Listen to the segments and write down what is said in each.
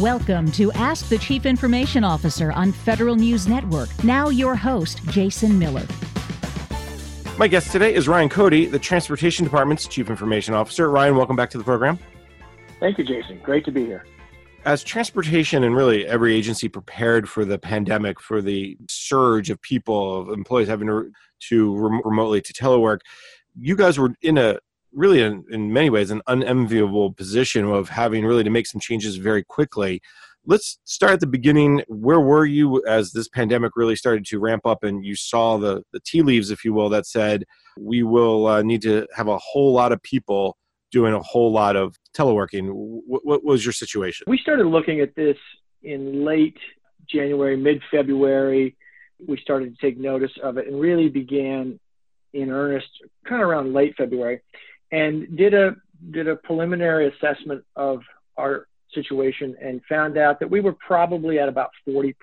Welcome to Ask the Chief Information Officer on Federal News Network. Now, your host, Jason Miller. My guest today is Ryan Cote, the Transportation Department's Chief Information Officer. Ryan, welcome back to the program. Thank you, Jason. Great to be here. As transportation and really every agency prepared for the pandemic, for the surge of people, of employees having to, to remotely to telework, you guys were in a really in, in many ways an unenviable position of having really to make some changes very quickly. Let's start at the beginning. Where were you as this pandemic really started to ramp up and you saw the, the tea leaves if you will that said we will uh, need to have a whole lot of people doing a whole lot of teleworking. What, what was your situation? We started looking at this in late january mid-february. We started to take notice of it and really began in earnest kind of around late february and did a did a preliminary assessment of our situation and found out that we were probably at about 40%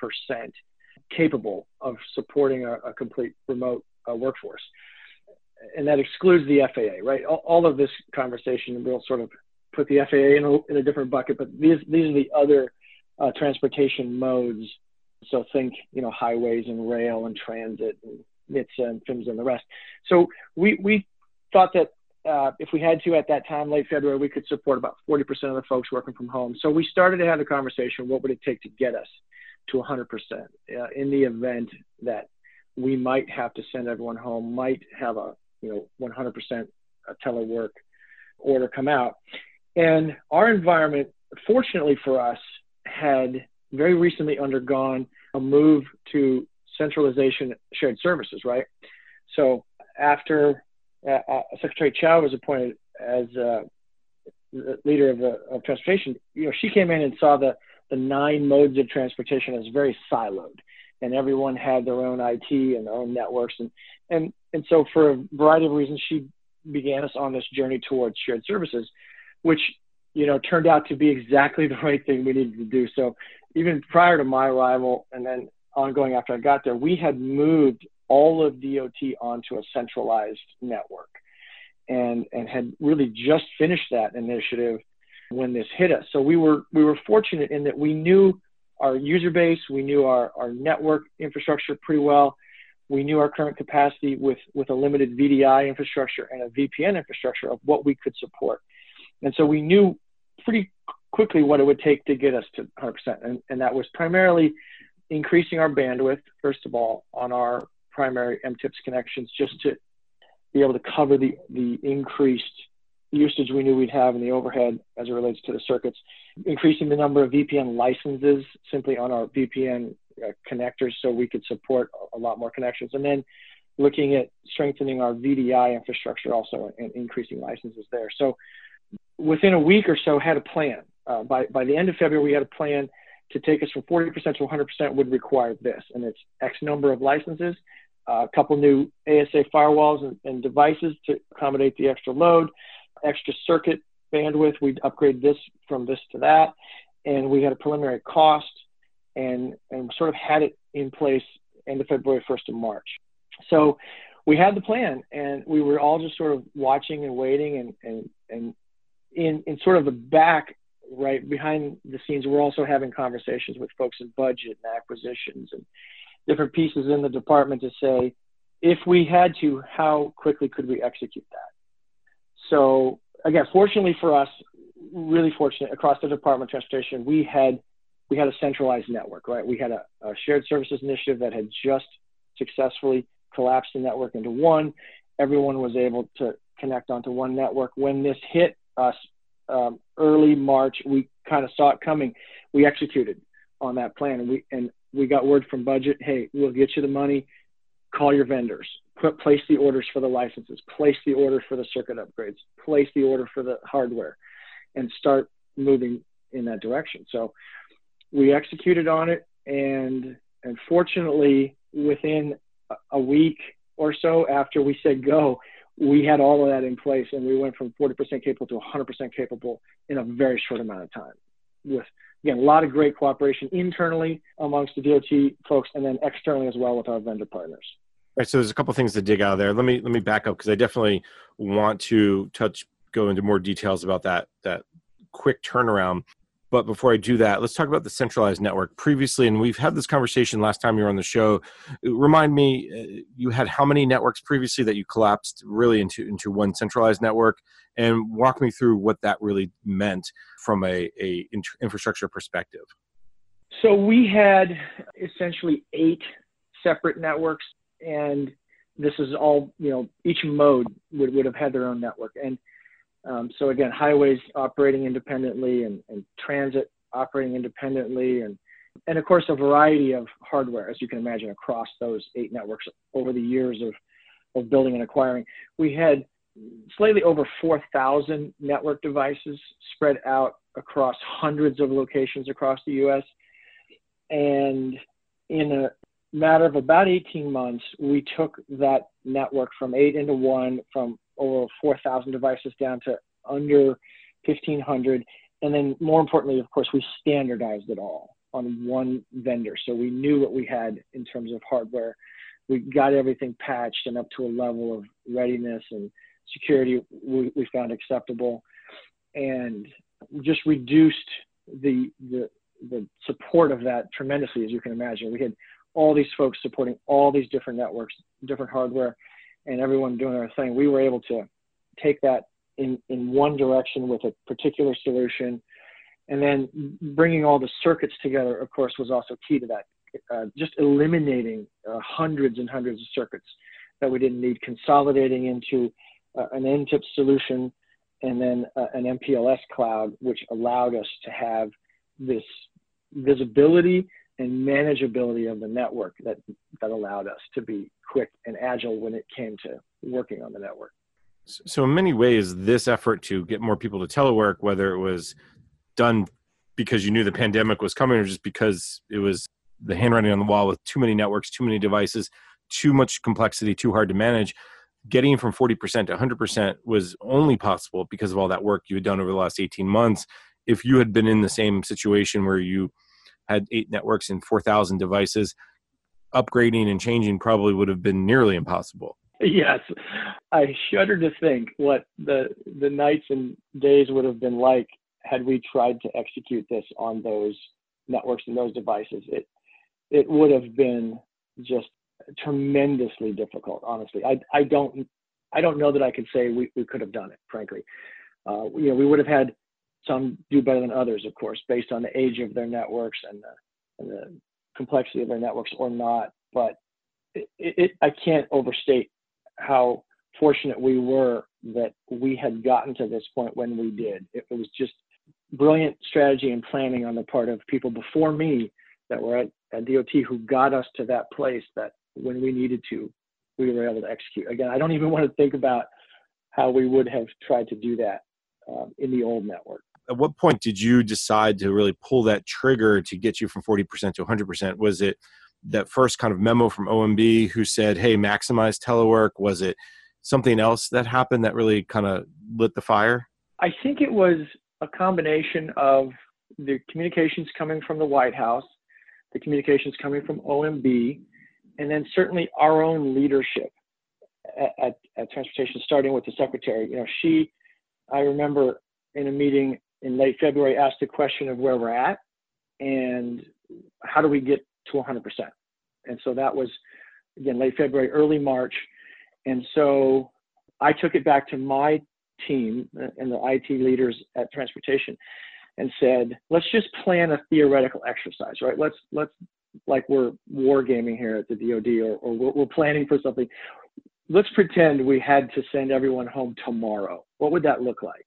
capable of supporting a, a complete remote uh, workforce. And that excludes the FAA, right? All, all, of this conversation, we'll sort of put the FAA in a, in a different bucket, but these, these are the other uh, transportation modes. So think, you know, highways and rail and transit and NHTSA and FMS and the rest. So we, we thought that uh, if we had to at that time, late February, we could support about 40% of the folks working from home. So we started to have the conversation what would it take to get us to 100% uh, in the event that we might have to send everyone home, might have a you know 100% telework order come out. And our environment, fortunately for us, had very recently undergone a move to centralization shared services, right? So after uh, uh, Secretary Chao was appointed as uh, leader of, of transportation, you know, she came in and saw the, the nine modes of transportation as very siloed and everyone had their own IT and their own networks. And, and, and so for a variety of reasons, she began us on this journey towards shared services, which, you know, turned out to be exactly the right thing we needed to do. So even prior to my arrival and then ongoing after I got there, we had moved all of DOT onto a centralized network and, and had really just finished that initiative when this hit us. So we were, we were fortunate in that we knew our user base, we knew our, our network infrastructure pretty well. We knew our current capacity with, with a limited VDI infrastructure and a VPN infrastructure of what we could support. And so we knew pretty quickly what it would take to get us to 100%. And, and that was primarily increasing our bandwidth, first of all, on our primary MTIPS connections just to be able to cover the, the increased usage we knew we'd have in the overhead as it relates to the circuits, increasing the number of VPN licenses simply on our VPN uh, connectors so we could support a lot more connections. And then looking at strengthening our VDI infrastructure also and increasing licenses there. So within a week or so had a plan. Uh, by, by the end of February, we had a plan to take us from 40% to 100% would require this, and it's X number of licenses, Uh, a couple new ASA firewalls and, and, devices to accommodate the extra load, extra circuit bandwidth. We'd upgrade this from this to that, and we had a preliminary cost, and and sort of had it in place end of February, 1st of March. So we had the plan, and we were all just sort of watching and waiting, and and and in in sort of the back right behind the scenes, we're also having conversations with folks in budget and acquisitions and different pieces in the department to say, if we had to, how quickly could we execute that? So again, fortunately for us, really fortunate across the Department of Transportation, we had we had a centralized network, right? We had a, a shared services initiative that had just successfully collapsed the network into one. Everyone was able to connect onto one network. When this hit us um, early March, we kind of saw it coming. We executed on that plan, and we and we got word from budget. Hey, we'll get you the money. Call your vendors. Put place the orders for the licenses. Place the order for the circuit upgrades. Place the order for the hardware, and start moving in that direction. So we executed on it, and and fortunately, within a week or so after we said go, we had all of that in place and we went from 40% capable to 100% capable in a very short amount of time with again a lot of great cooperation internally amongst the dot folks and then externally as well with our vendor partners. All right so there's a couple things to dig out of there. Let me let me back up because i definitely want to touch go into more details about that that quick turnaround But before I do that, let's talk about the centralized network. Previously, and we've had this conversation last time you were on the show. Remind me, uh, you had how many networks previously that you collapsed really into into one centralized network, and walk me through what that really meant from a, a infrastructure perspective. So we had essentially eight separate networks, and this is all you know. Each mode would would have had their own network, and um, so again, highways operating independently and, and, transit operating independently and, and of course a variety of hardware, as you can imagine, across those eight networks over the years of, of building and acquiring. We had slightly over 4,000 network devices spread out across hundreds of locations across the US. And in a matter of about 18 months, we took that network from eight into one, from over 4,000 devices down to under 1,500. And then, more importantly, of course, we standardized it all on one vendor. So we knew what we had in terms of hardware. We got everything patched and up to a level of readiness and security we, we found acceptable. And just reduced the, the, the support of that tremendously, as you can imagine. We had all these folks supporting all these different networks, different hardware and everyone doing their thing, we were able to take that in, in one direction with a particular solution. And then bringing all the circuits together, of course, was also key to that. Uh, just eliminating uh, hundreds and hundreds of circuits that we didn't need, consolidating into uh, an MTIPS solution and then uh, an MPLS cloud, which allowed us to have this visibility and manageability of the network that, that allowed us to be quick and agile when it came to working on the network. So, in many ways, this effort to get more people to telework, whether it was done because you knew the pandemic was coming or just because it was the handwriting on the wall with too many networks, too many devices, too much complexity, too hard to manage, getting from 40% to 100% was only possible because of all that work you had done over the last 18 months. If you had been in the same situation where you had eight networks and 4,000 devices, upgrading and changing probably would have been nearly impossible. Yes, I shudder to think what the the nights and days would have been like had we tried to execute this on those networks and those devices. It it would have been just tremendously difficult. Honestly, I I don't I don't know that I could say we, we could have done it. Frankly, uh, you know, we would have had some do better than others, of course, based on the age of their networks and the, and the complexity of their networks or not. But it, it, I can't overstate how fortunate we were that we had gotten to this point when we did. It, was just brilliant strategy and planning on the part of people before me that were at, at DOT who got us to that place that when we needed to, we were able to execute. Again, I don't even want to think about how we would have tried to do that um, in the old network at what point did you decide to really pull that trigger to get you from 40% to 100%? Was it that first kind of memo from OMB who said, hey, maximize telework? Was it something else that happened that really kind of lit the fire? I think it was a combination of the communications coming from the White House, the communications coming from OMB, and then certainly our own leadership at, at, at transportation, starting with the secretary. You know, she, I remember in a meeting in late February asked the question of where we're at and how do we get to 100%. And so that was, again, late February, early March. And so I took it back to my team and the IT leaders at transportation and said, let's just plan a theoretical exercise, right? Let's, let's, like we're wargaming here at the DoD or, or we're, we're planning for something. Let's pretend we had to send everyone home tomorrow. What would that look like?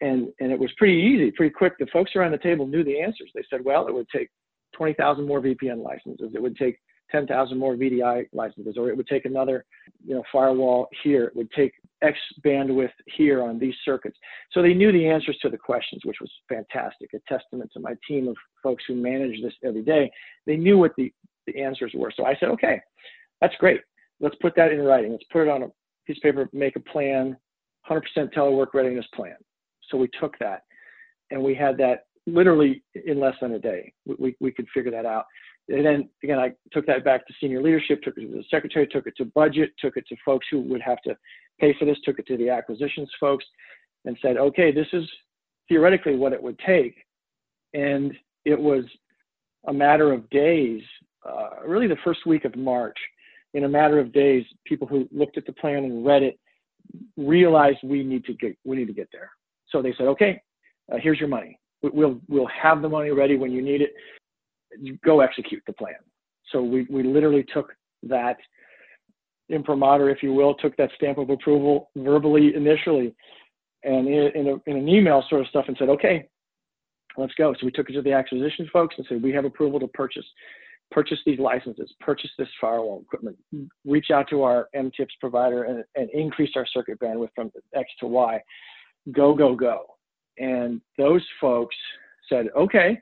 And and it was pretty easy, pretty quick. The folks around the table knew the answers. They said, well, it would take 20,000 more VPN licenses. It would take 10,000 more VDI licenses, or it would take another, you know, firewall here. It would take X bandwidth here on these circuits. So they knew the answers to the questions, which was fantastic. A testament to my team of folks who manage this every day. They knew what the, the answers were. So I said, okay, that's great. Let's put that in writing. Let's put it on a piece of paper, make a plan, 100% telework readiness plan. So we took that and we had that literally in less than a day. We, we, we could figure that out. And then again, I took that back to senior leadership, took it to the secretary, took it to budget, took it to folks who would have to pay for this, took it to the acquisitions folks and said, okay, this is theoretically what it would take. And it was a matter of days, uh, really the first week of March, in a matter of days, people who looked at the plan and read it realized we need to get we need to get there. So they said, okay, uh, here's your money. We'll we'll have the money ready when you need it. Go execute the plan. So we we literally took that imprimatur, if you will, took that stamp of approval verbally initially, and in, a, in an email sort of stuff, and said, okay, let's go. So we took it to the acquisition folks and said, we have approval to purchase purchase these licenses, purchase this firewall equipment, reach out to our MTIPS provider and, and increase our circuit bandwidth from X to Y. Go, go, go. And those folks said, okay,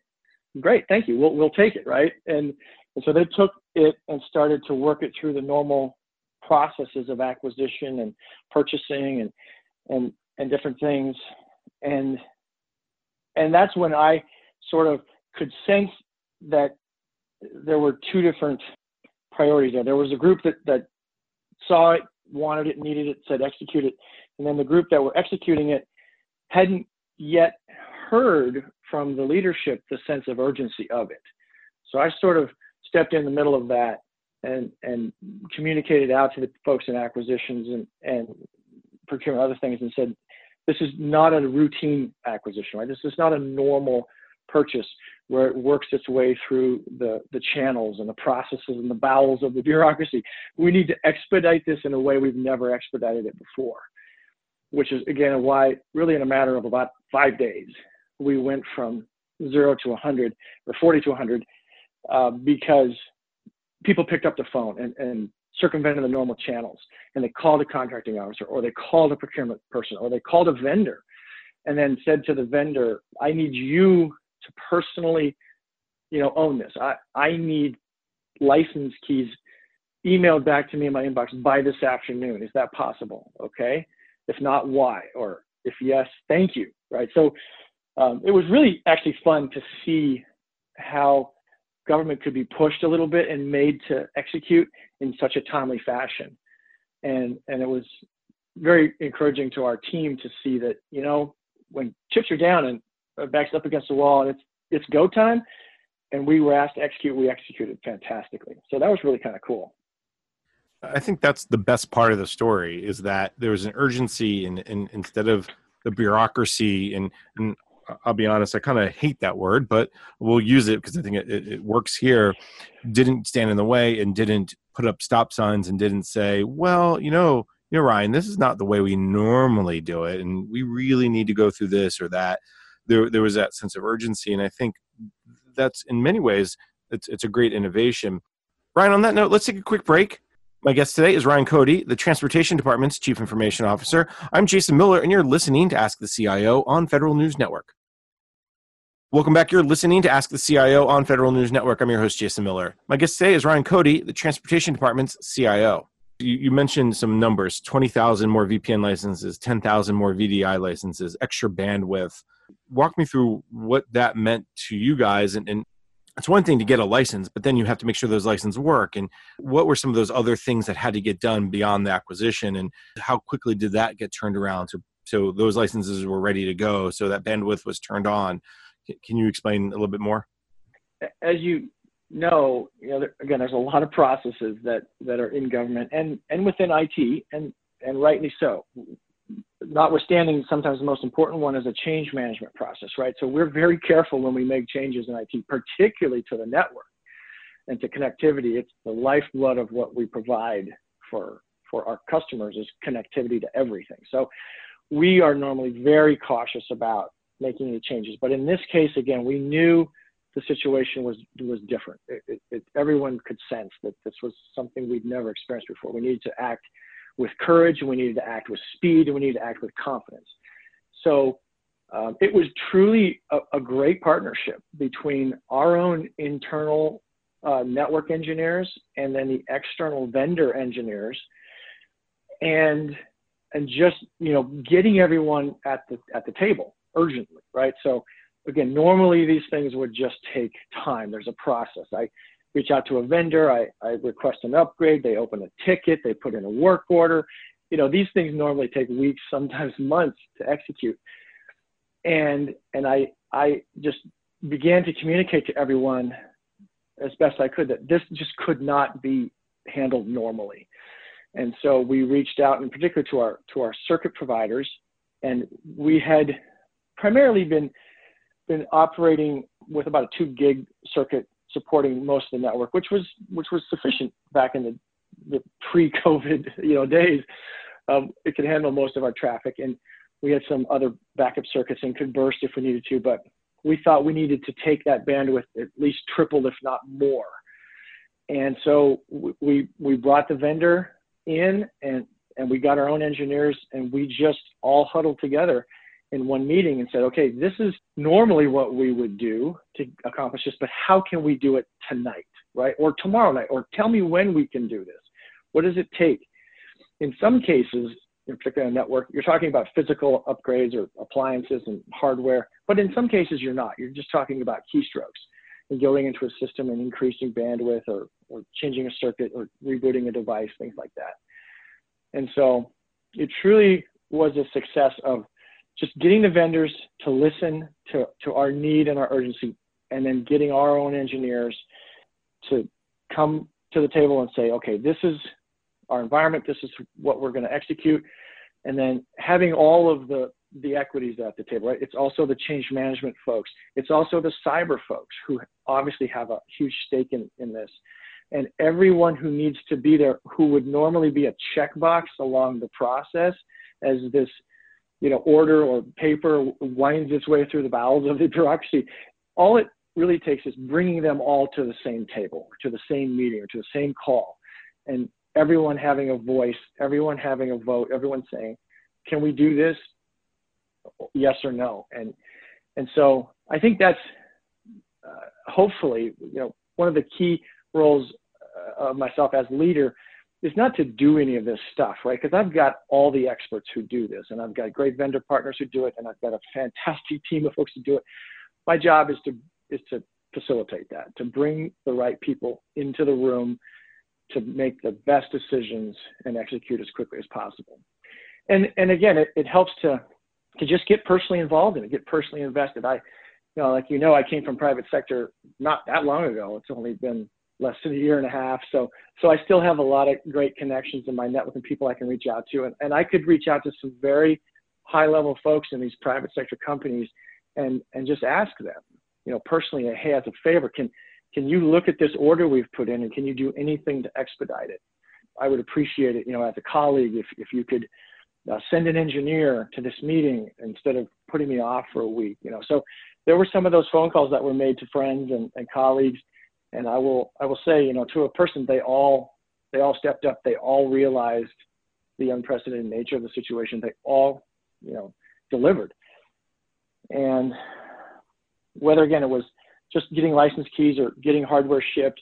great, thank you. We'll, we'll take it, right? And, and so they took it and started to work it through the normal processes of acquisition and purchasing and, and, and different things. And, and that's when I sort of could sense that there were two different priorities there. There was a group that, that saw it, wanted it, needed it, said execute it. And then the group that were executing it hadn't yet heard from the leadership the sense of urgency of it. So I sort of stepped in the middle of that and, and communicated out to the folks in acquisitions and, and procurement other things and said, this is not a routine acquisition, right? This is not a normal purchase where it works its way through the, the channels and the processes and the bowels of the bureaucracy. We need to expedite this in a way we've never expedited it before, which is again why, really, in a matter of about five days, we went from zero to 100 or 40 to 100 uh, because people picked up the phone and, and circumvented the normal channels and they called a contracting officer or they called a procurement person or they called a vendor and then said to the vendor, I need you to personally, you know, own this. I, I need license keys emailed back to me in my inbox by this afternoon. Is that possible? Okay. If not, why? Or if yes, thank you. Right. So um, it was really actually fun to see how government could be pushed a little bit and made to execute in such a timely fashion. And, and it was very encouraging to our team to see that, you know, when chips are down and backs up against the wall, and it's it's go time. And we were asked to execute. We executed fantastically. So that was really kind of cool. I think that's the best part of the story is that there was an urgency, and, and instead of the bureaucracy, and, and I'll be honest, I kind of hate that word, but we'll use it because I think it, it, it, works here. Didn't stand in the way and didn't put up stop signs and didn't say, well, you know, you know, Ryan, this is not the way we normally do it, and we really need to go through this or that there there was that sense of urgency, and I think that's in many ways it's it's a great innovation. Ryan, on that note, let's take a quick break. My guest today is Ryan Cote, the Transportation Department's Chief Information Officer. I'm Jason Miller, and you're listening to Ask the CIO on Federal News Network. Welcome back. You're listening to Ask the CIO on Federal News Network. I'm your host, Jason Miller. My guest today is Ryan Cote, the Transportation Department's CIO. You, mentioned some numbers 20,000 more VPN licenses, 10,000 more VDI licenses, extra bandwidth walk me through what that meant to you guys and, and it's one thing to get a license, but then you have to make sure those licenses work. And what were some of those other things that had to get done beyond the acquisition, and how quickly did that get turned around so so those licenses were ready to go, so that bandwidth was turned on? Can you explain a little bit more? As you know, you know, again, there's a lot of processes that that are in government and and within IT, and and rightly so notwithstanding sometimes the most important one is a change management process, right? So we're very careful when we make changes in IT, particularly to the network and to connectivity. It's the lifeblood of what we provide for for our customers is connectivity to everything. So we are normally very cautious about making any changes. But in this case, again, we knew the situation was was different. It, it, it, everyone could sense that this was something we'd never experienced before. We needed to act with courage and we needed to act with speed and we needed to act with confidence. So um, it was truly a, a, great partnership between our own internal uh, network engineers and then the external vendor engineers and and just you know getting everyone at the at the table urgently right? So again normally these things would just take time. There's a process. I reach out to a vendor, I, I request an upgrade, they open a ticket, they put in a work order. You know, these things normally take weeks, sometimes months to execute. And and I I just began to communicate to everyone as best I could that this just could not be handled normally. And so we reached out in particular to our to our circuit providers, and we had primarily been been operating with about a two gig circuit supporting most of the network, which was which was sufficient back in the, the pre-COVID you know days. Um, it could handle most of our traffic, and we had some other backup circuits and could burst if we needed to. But we thought we needed to take that bandwidth at least triple, if not more. And so we we brought the vendor in and and we got our own engineers and we just all huddled together in one meeting and said, okay, this is normally what we would do to accomplish this, but how can we do it tonight, right? Or tomorrow night, or tell me when we can do this. What does it take? In some cases, in particular on network, you're talking about physical upgrades or appliances and hardware, but in some cases you're not. You're just talking about keystrokes and going into a system and increasing bandwidth or, or changing a circuit or rebooting a device, things like that. And so it truly was a success of just getting the vendors to listen to, to our need and our urgency, and then getting our own engineers to come to the table and say, okay, this is our environment, this is what we're going to execute, and then having all of the the equities at the table, right? It's also the change management folks. It's also the cyber folks who obviously have a huge stake in, in this and everyone who needs to be there who would normally be a checkbox along the process as this you know order or paper winds its way through the bowels of the bureaucracy all it really takes is bringing them all to the same table to the same meeting or to the same call and everyone having a voice everyone having a vote everyone saying can we do this? Yes or no. And and so i think that's uh, hopefully you know one of the key roles of myself as leader is not to do any of this stuff, right? Because I've got all the experts who do this, and I've got great vendor partners who do it, and I've got a fantastic team of folks who do it. My job is to is to facilitate that, to bring the right people into the room, to make the best decisions and execute as quickly as possible. And and again, it, it helps to to just get personally involved in it, get personally invested. I, you know, like you know, I came from private sector not that long ago. It's only been less than a year and a half. So, so I still have a lot of great connections in my network and people I can reach out to. And, and I could reach out to some very high level folks in these private sector companies and, and just ask them, you know, personally, hey, as a favor, can, can you look at this order we've put in and can you do anything to expedite it? I would appreciate it, you know, as a colleague, if, if you could uh, send an engineer to this meeting instead of putting me off for a week, you know. So there were some of those phone calls that were made to friends and, and colleagues and I will I will say, you know, to a person, they all they all stepped up. They all realized the unprecedented nature of the situation. They all, you know, delivered. And whether again it was just getting license keys or getting hardware shipped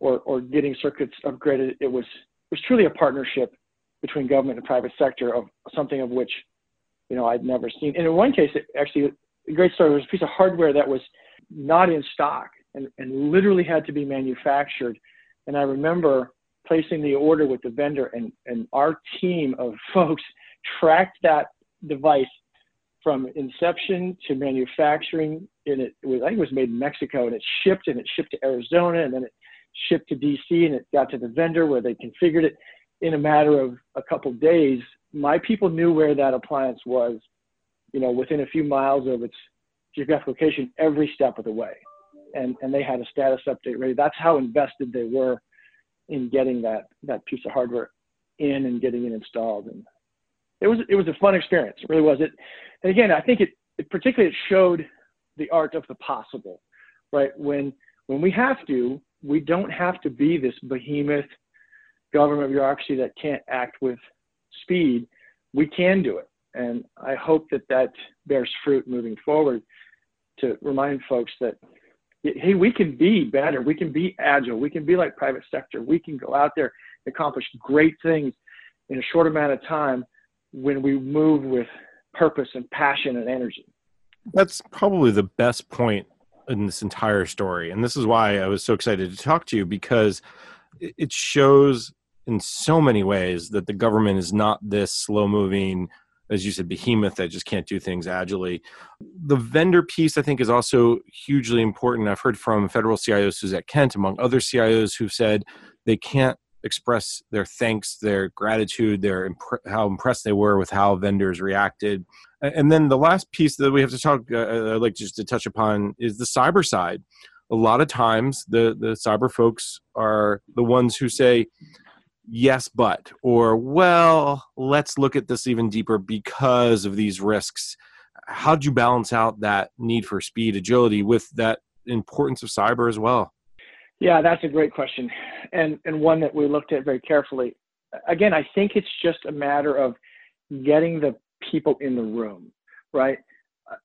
or or getting circuits upgraded, it was it was truly a partnership between government and private sector of something of which, you know, I'd never seen. And in one case, it actually a great story was a piece of hardware that was not in stock and, and literally had to be manufactured. And I remember placing the order with the vendor, and, and our team of folks tracked that device from inception to manufacturing. And it, was, I think it was made in Mexico, and it shipped, and it shipped to Arizona, and then it shipped to DC, and it got to the vendor where they configured it in a matter of a couple of days. My people knew where that appliance was, you know, within a few miles of its geographic location every step of the way and, and they had a status update ready. That's how invested they were in getting that, that piece of hardware in and getting it installed. And it was, it was a fun experience. It really was it. And again, I think it, it particularly it showed the art of the possible, right? When, when we have to, we don't have to be this behemoth government bureaucracy that can't act with speed. We can do it. And I hope that that bears fruit moving forward to remind folks that hey, we can be better. We can be agile. We can be like private sector. We can go out there and accomplish great things in a short amount of time when we move with purpose and passion and energy. That's probably the best point in this entire story. And this is why I was so excited to talk to you because it shows in so many ways that the government is not this slow moving as you said, behemoth that just can't do things agilely. The vendor piece, I think, is also hugely important. I've heard from federal CIO Suzette Kent, among other CIOs, who've said they can't express their thanks, their gratitude, their how impressed they were with how vendors reacted. And then the last piece that we have to talk, uh, I'd like just to touch upon, is the cyber side. A lot of times, the the cyber folks are the ones who say, yes but or well let's look at this even deeper because of these risks. How'd you balance out that need for speed agility with that importance of cyber as well? Yeah that's a great question and and one that we looked at very carefully. Again i think it's just a matter of getting the people in the room right?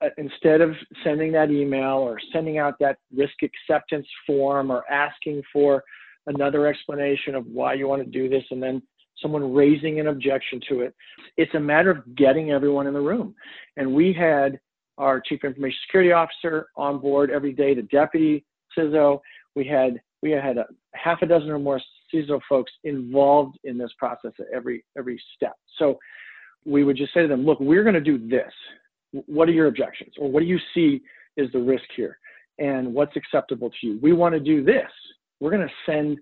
Uh, instead of sending that email or sending out that risk acceptance form or asking for another explanation of why you want to do this, and then someone raising an objection to it. It's a matter of getting everyone in the room. And we had our chief information security officer on board every day, the deputy CISO. We had we had a half a dozen or more CISO folks involved in this process at every every step. So we would just say to them, look, we're going to do this. What are your objections? Or what do you see is the risk here? And what's acceptable to you? We want to do this we're going to send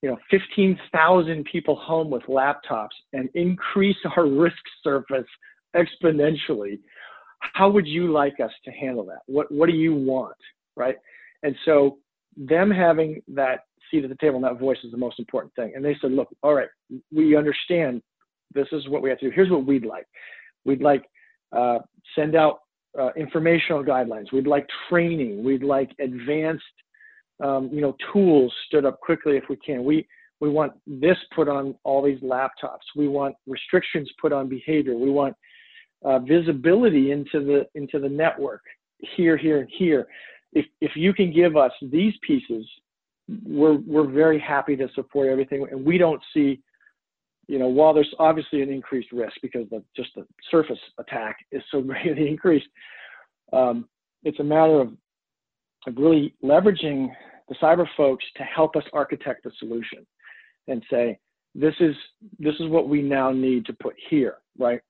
you know 15,000 people home with laptops and increase our risk surface exponentially. How would you like us to handle that? What what do you want right? And so them having that seat at the table and that voice is the most important thing. And they said look all right we understand this is what we have to do. Here's what we'd like. We'd like uh, send out uh, informational guidelines. We'd like training. We'd like advanced um, you know, tools stood up quickly if we can. We we want this put on all these laptops. We want restrictions put on behavior. We want uh, visibility into the into the network here, here, and here. If if you can give us these pieces, we're we're very happy to support everything, and we don't see. You know, while there's obviously an increased risk because the, just the surface attack is so greatly increased, um, it's a matter of, of really leveraging the cyber folks to help us architect the solution and say, this is this is what we now need to put here, right?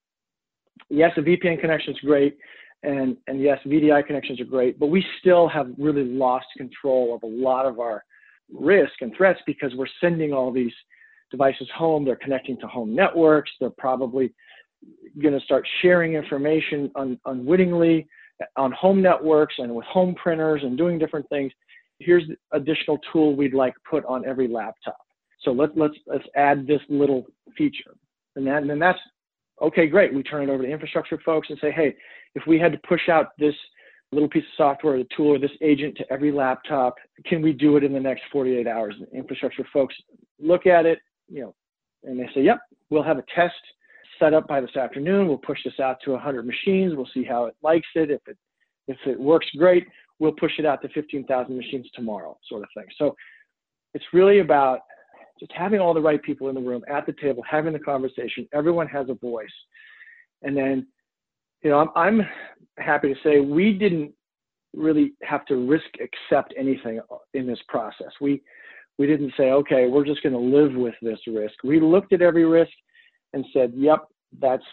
Yes, a VPN connection is great, and and yes, VDI connections are great, but we still have really lost control of a lot of our risk and threats because we're sending all these devices home. They're connecting to home networks. They're probably going to start sharing information un, unwittingly on home networks and with home printers and doing different things here's the additional tool we'd like put on every laptop. So let, let's, let's add this little feature. And, that, and then that's, okay, great. We turn it over to infrastructure folks and say, hey, if we had to push out this little piece of software, the tool, or this agent to every laptop, can we do it in the next 48 hours? And infrastructure folks look at it, you know, and they say, yep, we'll have a test set up by this afternoon. We'll push this out to 100 machines. We'll see how it likes it. If it if it works great, we'll push it out to 15,000 machines tomorrow, sort of thing. So it's really about just having all the right people in the room at the table, having the conversation. Everyone has a voice. And then, you know, I'm, I'm happy to say we didn't really have to risk accept anything in this process. We, we didn't say, okay, we're just going to live with this risk. We looked at every risk and said, yep, that's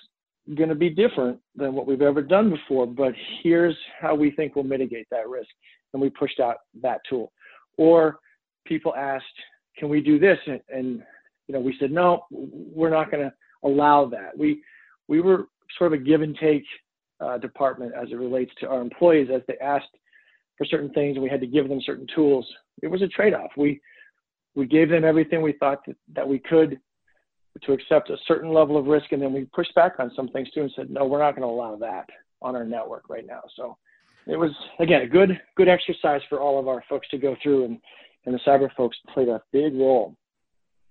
going to be different than what we've ever done before, but here's how we think we'll mitigate that risk. And we pushed out that tool. Or people asked, can we do this? And, and you know, we said, no, we're not going to allow that. We, we were sort of a give and take uh, department as it relates to our employees as they asked for certain things and we had to give them certain tools. It was a trade-off. We, we gave them everything we thought that, that we could to accept a certain level of risk, and then we pushed back on some things too and said, no, we're not going to allow that on our network right now. So it was again a good good exercise for all of our folks to go through, and and the cyber folks played a big role.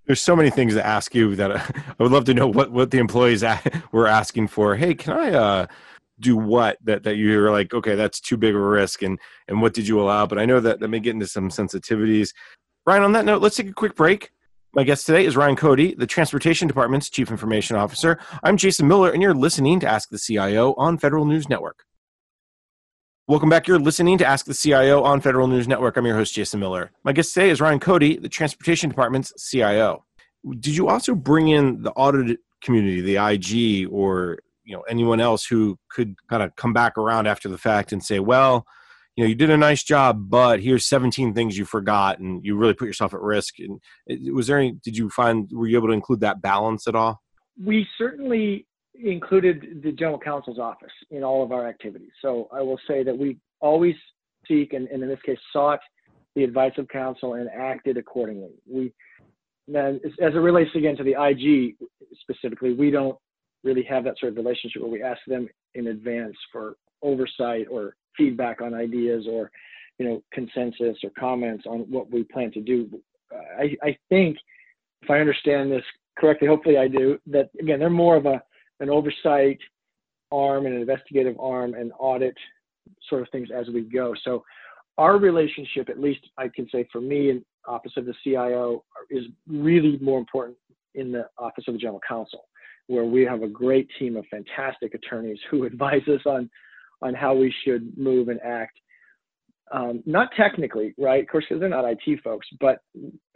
There's so many things to ask you that I would love to know what what the employees were asking for. Hey, can I? uh do what that, that you were like okay that's too big of a risk and and what did you allow but i know that that may get into some sensitivities ryan on that note let's take a quick break my guest today is Ryan Cote, the Transportation Department's Chief Information Officer. I'm Jason Miller, and you're listening to Ask the CIO on Federal News Network. Welcome back. You're listening to Ask the CIO on Federal News Network. I'm your host, Jason Miller. My guest today is Ryan Cote, the Transportation Department's CIO. Did you also bring in the audit community, the IG, or you know anyone else who could kind of come back around after the fact and say, well, you know, you did a nice job, but here's 17 things you forgot, and you really put yourself at risk. And was there any? Did you find were you able to include that balance at all? We certainly included the general counsel's office in all of our activities. So I will say that we always seek, and, and in this case, sought the advice of counsel and acted accordingly. We then, as it relates again to the IG specifically, we don't really have that sort of relationship where we ask them in advance for oversight or feedback on ideas or you know consensus or comments on what we plan to do. I, I think if I understand this correctly, hopefully I do, that again they're more of a an oversight arm and an investigative arm and audit sort of things as we go. So our relationship, at least I can say for me in Office of the CIO, is really more important in the Office of the General Counsel, where we have a great team of fantastic attorneys who advise us on on how we should move and act. Um, not technically, right? Of course, because they're not IT folks, but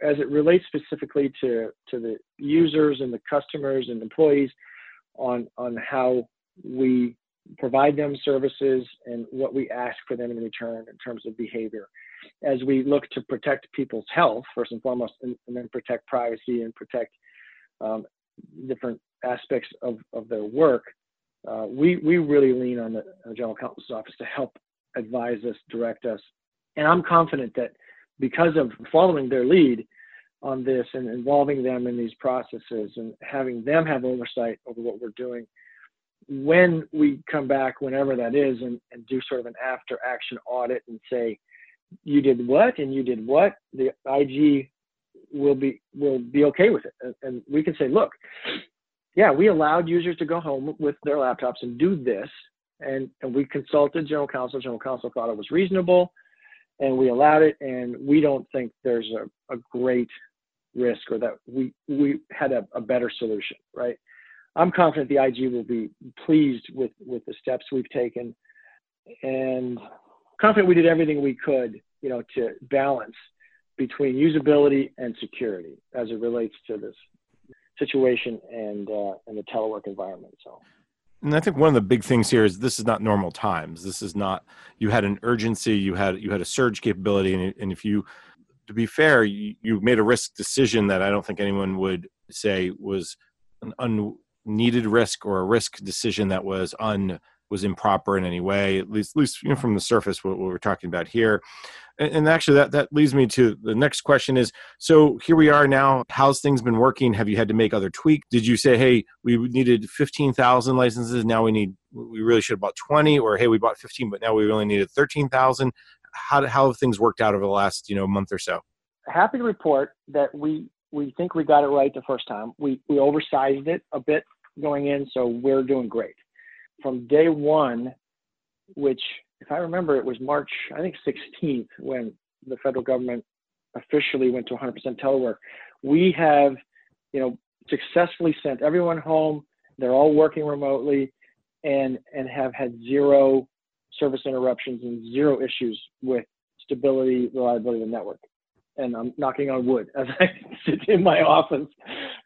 as it relates specifically to to the users and the customers and employees, on on how we provide them services and what we ask for them in return in terms of behavior. As we look to protect people's health, first and foremost, and, and then protect privacy and protect um, different aspects of, of their work, uh, we, we really lean on the General Counsel's office to help advise us, direct us. And I'm confident that because of following their lead on this and involving them in these processes and having them have oversight over what we're doing, when we come back, whenever that is, and, and do sort of an after action audit and say, you did what and you did what, the IG will be will be okay with it. And, and we can say, look, yeah, we allowed users to go home with their laptops and do this. And, and we consulted general counsel. General counsel thought it was reasonable and we allowed it. And we don't think there's a, a great risk or that we, we had a, a better solution, right? I'm confident the IG will be pleased with, with the steps we've taken and confident we did everything we could, you know, to balance between usability and security as it relates to this situation and uh, and the telework environment. So. And I think one of the big things here is this is not normal times. This is not you had an urgency, you had you had a surge capability, and, and if you, to be fair, you, you made a risk decision that I don't think anyone would say was an unneeded risk or a risk decision that was un was improper in any way. At least, at least you know, from the surface, what, what we're talking about here. And actually that that leads me to the next question is so here we are now how's things been working? Have you had to make other tweaks did you say hey we needed 15000 licenses now we need we really should have bought 20 or hey we bought 15 but now we really needed 13000 how, how have things worked out over the last you know month or so? Happy to report that we we think we got it right the first time. We we oversized it a bit going in so we're doing great from day one which if I remember, it was March, I think 16th, when the federal government officially went to 100% telework. We have, you know, successfully sent everyone home. They're all working remotely, and and have had zero service interruptions and zero issues with stability, reliability of the network. And I'm knocking on wood as I sit in my office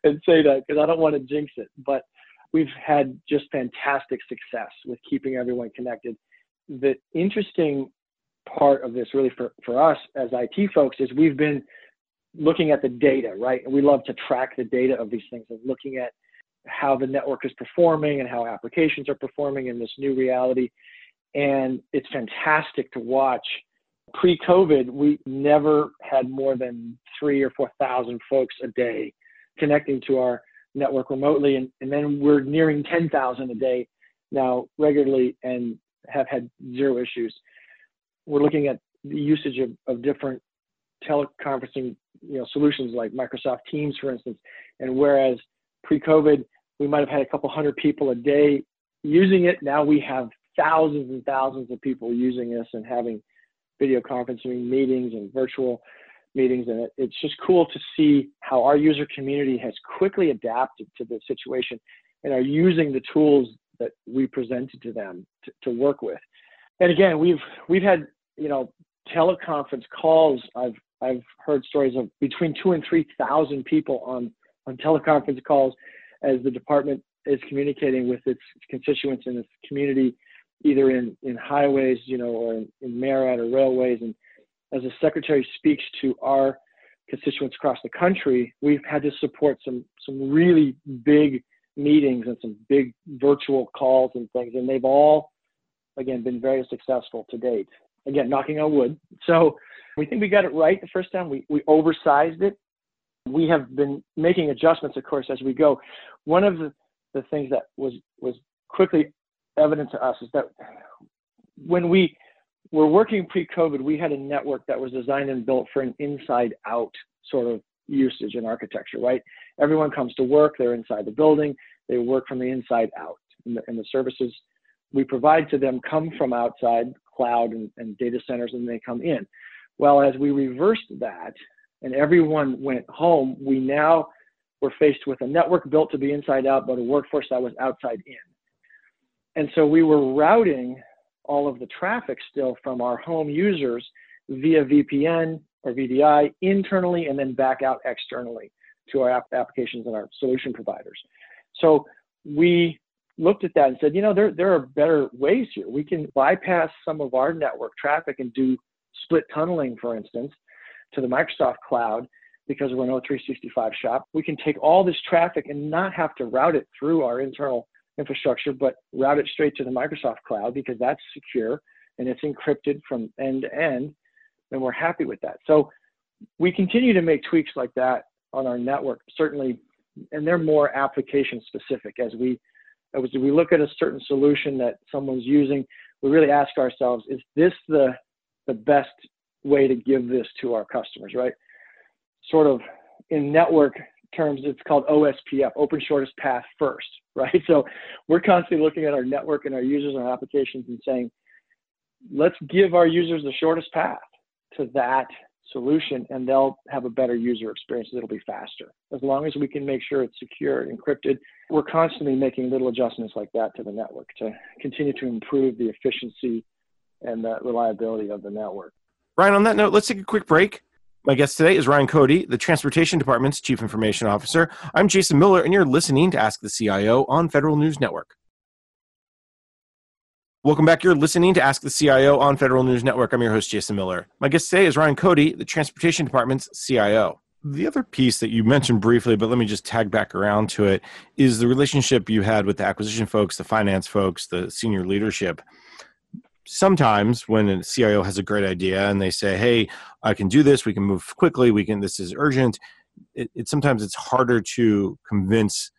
and say that because I don't want to jinx it. But we've had just fantastic success with keeping everyone connected the interesting part of this really for, for us as IT folks is we've been looking at the data, right? And we love to track the data of these things and looking at how the network is performing and how applications are performing in this new reality. And it's fantastic to watch. Pre COVID, we never had more than three or 4,000 folks a day connecting to our network remotely. And, and then we're nearing 10,000 a day now regularly. And have had zero issues. We're looking at the usage of, of different teleconferencing you know, solutions like Microsoft Teams, for instance. And whereas pre-COVID, we might have had a couple hundred people a day using it, now we have thousands and thousands of people using this and having video conferencing meetings and virtual meetings. And it, it's just cool to see how our user community has quickly adapted to the situation and are using the tools that we presented to them to, to work with. And again, we've we've had you know teleconference calls. I've I've heard stories of between two and three thousand people on on teleconference calls as the department is communicating with its constituents in its community, either in, in highways, you know, or in, in MARAD or railways. And as the secretary speaks to our constituents across the country, we've had to support some some really big meetings and some big virtual calls and things, and they've all, again, been very successful to date. Again, knocking on wood. So we think we got it right the first time. We we oversized it. We have been making adjustments, of course, as we go. One of the, the things that was was quickly evident to us is that when we were working pre-COVID, we had a network that was designed and built for an inside-out sort of usage and architecture, right? Everyone comes to work, they're inside the building, they work from the inside out. And the, and the services we provide to them come from outside, cloud and, and data centers, and they come in. Well, as we reversed that and everyone went home, we now were faced with a network built to be inside out, but a workforce that was outside in. And so we were routing all of the traffic still from our home users via VPN or VDI internally and then back out externally to our app applications and our solution providers. So we looked at that and said, you know, there, there are better ways here. We can bypass some of our network traffic and do split tunneling, for instance, to the Microsoft cloud because we're an O365 shop. We can take all this traffic and not have to route it through our internal infrastructure, but route it straight to the Microsoft cloud because that's secure and it's encrypted from end to end. And we're happy with that. So we continue to make tweaks like that on our network, certainly, and they're more application specific as we as we look at a certain solution that someone's using, we really ask ourselves, is this the the best way to give this to our customers, right? Sort of in network terms, it's called OSPF, Open Shortest Path First, right? So we're constantly looking at our network and our users and our applications and saying, let's give our users the shortest path to that solution and they'll have a better user experience. It'll be faster. As long as we can make sure it's secure, encrypted, we're constantly making little adjustments like that to the network to continue to improve the efficiency and the reliability of the network. Ryan, on that note, let's take a quick break. My guest today is Ryan Cote, the Transportation Department's Chief Information Officer. I'm Jason Miller, and you're listening to Ask the CIO on Federal News Network. Welcome back. You're listening to Ask the CIO on Federal News Network. I'm your host, Jason Miller. My guest today is Ryan Cote, the Transportation Department's CIO. The other piece that you mentioned briefly, but let me just tag back around to it, is the relationship you had with the acquisition folks, the finance folks, the senior leadership sometimes when a CIO has a great idea and they say, "Hey, I can do this. We can move quickly. We can. This is urgent." It, it sometimes it's harder to convince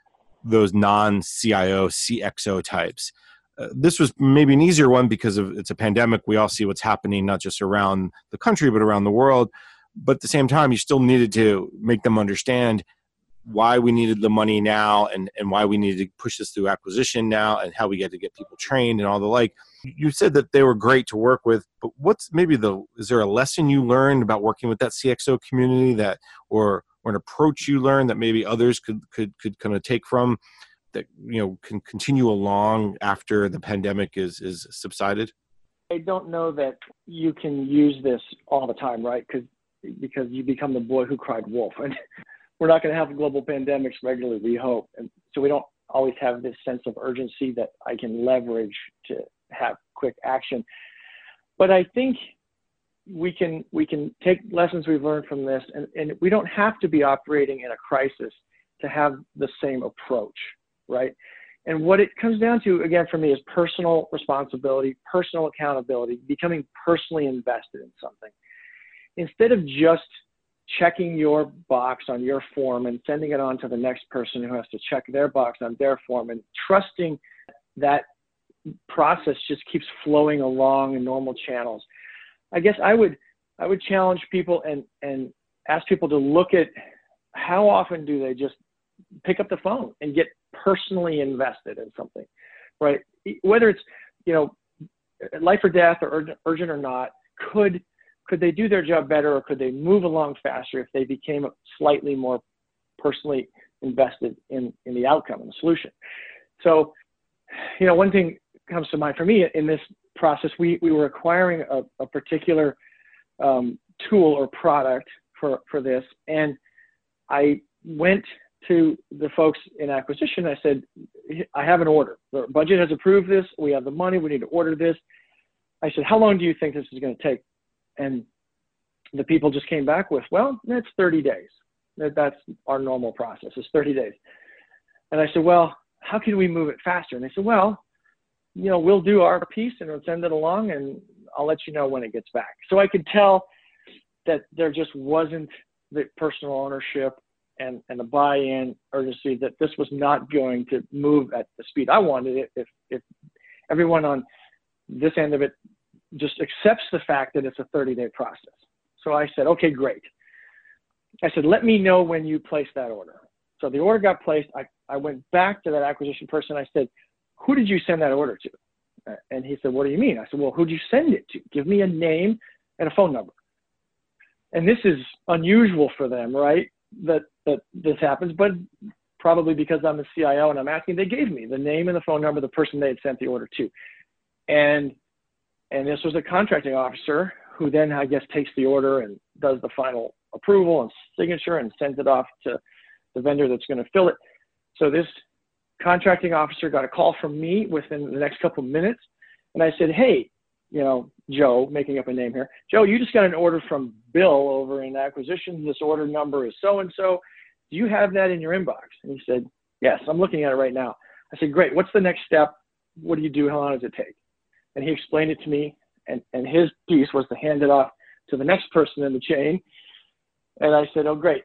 those non-CIO CXO types. Uh, this was maybe an easier one because of it's a pandemic. We all see what's happening not just around the country but around the world. But at the same time, you still needed to make them understand why we needed the money now and, and why we needed to push this through acquisition now and how we get to get people trained and all the like. You said that they were great to work with, but what's maybe the is there a lesson you learned about working with that CXO community that or or an approach you learned that maybe others could could could kind of take from that you know can continue along after the pandemic is is subsided? I don't know that you can use this all the time, right? Because because you become the boy who cried wolf. And we're not going to have global pandemics regularly, we hope. And so we don't always have this sense of urgency that I can leverage to have quick action. But I think we can we can take lessons we've learned from this and, and we don't have to be operating in a crisis to have the same approach, right? And what it comes down to, again, for me, is personal responsibility, personal accountability, becoming personally invested in something. Instead of just checking your box on your form and sending it on to the next person who has to check their box on their form and trusting that process just keeps flowing along in normal channels. I guess I would I would challenge people and and ask people to look at how often do they just pick up the phone and get personally invested in something, right? Whether it's you know life or death or urgent or not, could could they do their job better or could they move along faster if they became slightly more personally invested in, in the outcome and the solution? So, you know, one thing comes to mind for me in this process, we, we were acquiring a, a particular um, tool or product for, for this, and I went to the folks in acquisition. I said, I have an order. The budget has approved this. We have the money. We need to order this. I said, how long do you think this is going to take? And the people just came back with, well, that's 30 days. That's our normal process. It's 30 days. And I said, well, how can we move it faster? And they said, well, you know, we'll do our piece and we'll send it along and I'll let you know when it gets back. So I could tell that there just wasn't the personal ownership and, and the buy-in urgency that this was not going to move at the speed I wanted it if, if everyone on this end of it just accepts the fact that it's a 30-day process. So I said, okay, great. I said, let me know when you place that order. So the order got placed. I, I went back to that acquisition person. I said, who did you send that order to? Uh, and he said, what do you mean? I said, well, who'd you send it to? Give me a name and a phone number. And this is unusual for them, right? That, that this happens, but probably because I'm the CIO and I'm asking, they gave me the name and the phone number of the person they had sent the order to. And, and this was a contracting officer who then, I guess, takes the order and does the final approval and signature and sends it off to the vendor that's going to fill it. So this contracting officer got a call from me within the next couple of minutes. And I said, Hey, you know, Joe, making up a name here. Joe, you just got an order from Bill over in acquisitions. This order number is so and so. Do you have that in your inbox? And he said, Yes, I'm looking at it right now. I said, Great. What's the next step? What do you do? How long does it take? And he explained it to me. And, and his piece was to hand it off to the next person in the chain. And I said, Oh, great.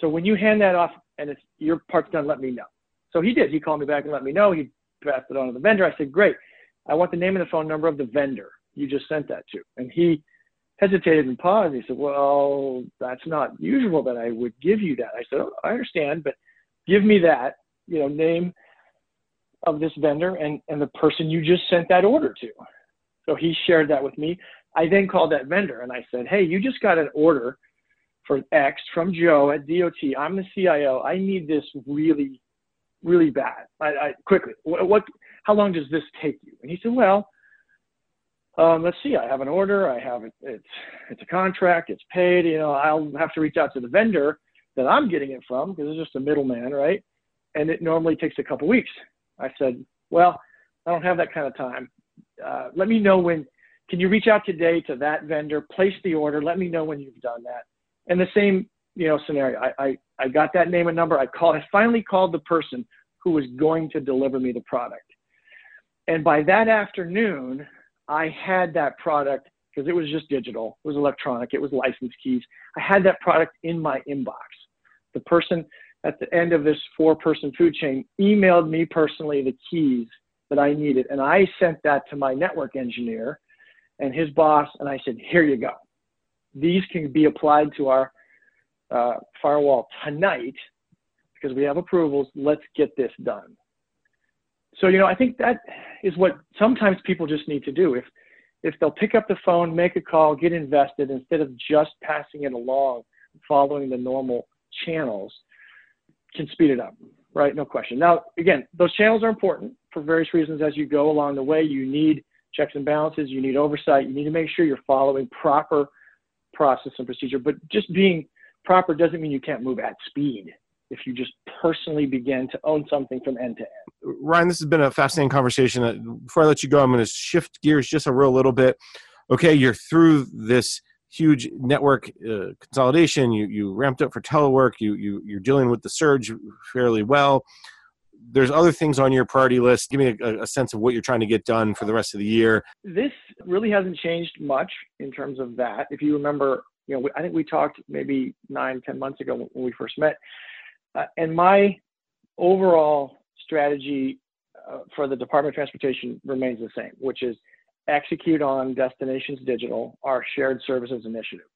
So when you hand that off and it's your part's done, let me know. So he did. He called me back and let me know. He passed it on to the vendor. I said, Great. I want the name and the phone number of the vendor you just sent that to. And he hesitated and paused. He said, Well, that's not usual that I would give you that. I said, oh, I understand, but give me that, you know, name of this vendor and, and the person you just sent that order to. So he shared that with me. I then called that vendor and I said, Hey, you just got an order for X from Joe at DOT. I'm the CIO. I need this really, really bad. I, I quickly. What, what? How long does this take you? And he said, Well, um, let's see. I have an order. I have it. It's it's a contract. It's paid. You know, I'll have to reach out to the vendor that I'm getting it from because it's just a middleman, right? And it normally takes a couple weeks. I said, Well, I don't have that kind of time. Uh, let me know when. Can you reach out today to that vendor? Place the order. Let me know when you've done that and the same, you know, scenario. I, I, I got that name and number. I called, I finally called the person who was going to deliver me the product. And by that afternoon, I had that product because it was just digital. It was electronic. It was license keys. I had that product in my inbox. The person at the end of this four person food chain emailed me personally the keys that I needed. And I sent that to my network engineer and his boss. And I said, here you go these can be applied to our uh, firewall tonight because we have approvals. Let's get this done. So, you know, I think that is what sometimes people just need to do. If, if they'll pick up the phone, make a call, get invested instead of just passing it along, following the normal channels, can speed it up, right? No question. Now, again, those channels are important for various reasons as you go along the way. You need checks and balances, you need oversight, you need to make sure you're following proper process and procedure. But just being proper doesn't mean you can't move at speed if you just personally begin to own something from end to end. Ryan, this has been a fascinating conversation. Uh, before I let you go, I'm going to shift gears just a real little bit. Okay, you're through this huge network uh, consolidation. You you ramped up for telework. You you you're dealing with the surge fairly well there's other things on your priority list. Give me a, a, sense of what you're trying to get done for the rest of the year. This really hasn't changed much in terms of that. If you remember, you know, I think we talked maybe nine, ten months ago when we first met, uh, and my overall strategy uh, for the Department of Transportation remains the same, which is execute on Destinations Digital, our shared services initiative.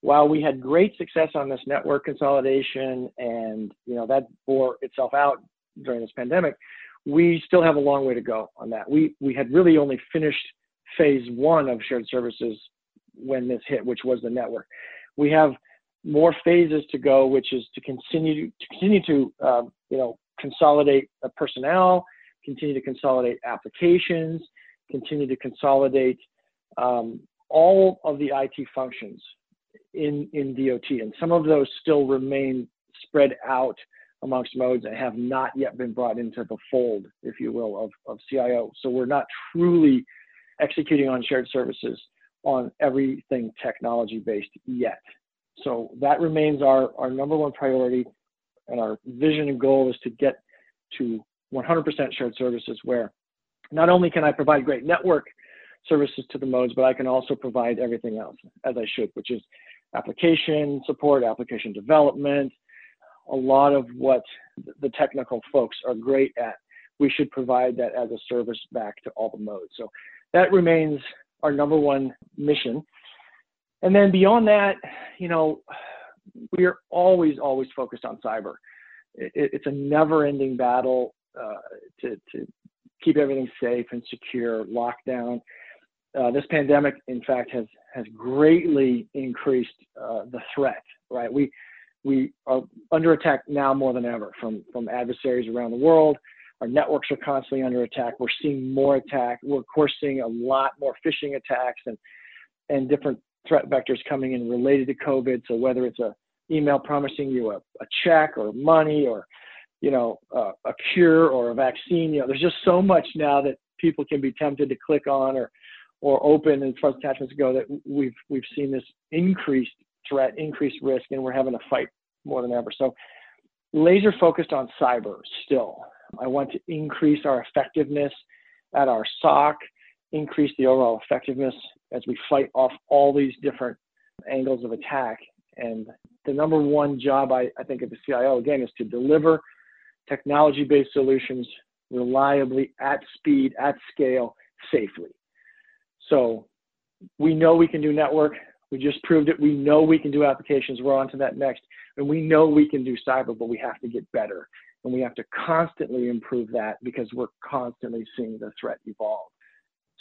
While we had great success on this network consolidation and you know that bore itself out during this pandemic, we still have a long way to go on that. We we had really only finished phase one of shared services when this hit, which was the network. We have more phases to go, which is to continue to continue to uh, you know consolidate personnel, continue to consolidate applications, continue to consolidate um, all of the IT functions in in DOT, and some of those still remain spread out amongst modes and have not yet been brought into the fold, if you will, of, of CIO. So we're not truly executing on shared services on everything technology based yet. So that remains our, our number one priority. And our vision and goal is to get to 100% shared services where not only can I provide great network services to the modes, but I can also provide everything else as I should, which is application support, application development, a lot of what the technical folks are great at. We should provide that as a service back to all the modes. So that remains our number one mission. And then beyond that, you know, we are always, always focused on cyber. It, it's a never ending battle uh, to, to keep everything safe and secure, lockdown. Uh, this pandemic, in fact, has has greatly increased uh, the threat. Right, we we are under attack now more than ever from from adversaries around the world. Our networks are constantly under attack. We're seeing more attack. We're of course seeing a lot more phishing attacks and and different threat vectors coming in related to COVID. So whether it's a email promising you a, a check or money or you know uh, a cure or a vaccine, you know, there's just so much now that people can be tempted to click on or or open as far as attachments go that we've we've seen this increased threat, increased risk, and we're having to fight more than ever. So laser focused on cyber still. I want to increase our effectiveness at our SOC, increase the overall effectiveness as we fight off all these different angles of attack. And the number one job I, I think of the CIO again is to deliver technology based solutions reliably at speed, at scale, safely. So we know we can do network. We just proved it. We know we can do applications. We're on to that next. And we know we can do cyber, but we have to get better. And we have to constantly improve that because we're constantly seeing the threat evolve.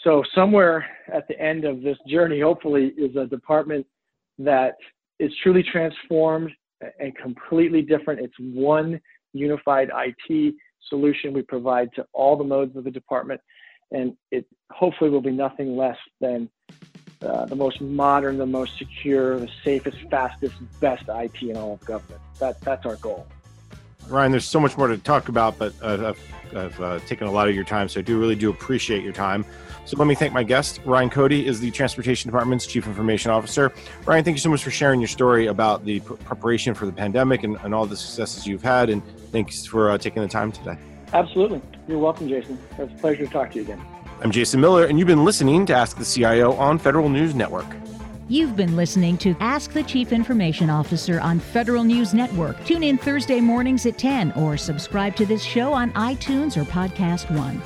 So, somewhere at the end of this journey, hopefully, is a department that is truly transformed and completely different. It's one unified IT solution we provide to all the modes of the department and it hopefully will be nothing less than uh, the most modern, the most secure, the safest, fastest, best IT in all of government. That, that's our goal. Ryan, there's so much more to talk about, but uh, I've, I've uh, taken a lot of your time, so I do really do appreciate your time. So let me thank my guest. Ryan Cote is the Transportation Department's Chief Information Officer. Ryan, thank you so much for sharing your story about the preparation for the pandemic and, and all the successes you've had, and thanks for uh, taking the time today. Absolutely. You're welcome, Jason. It's a pleasure to talk to you again. I'm Jason Miller, and you've been listening to Ask the CIO on Federal News Network. You've been listening to Ask the Chief Information Officer on Federal News Network. Tune in Thursday mornings at 10 or subscribe to this show on iTunes or Podcast One.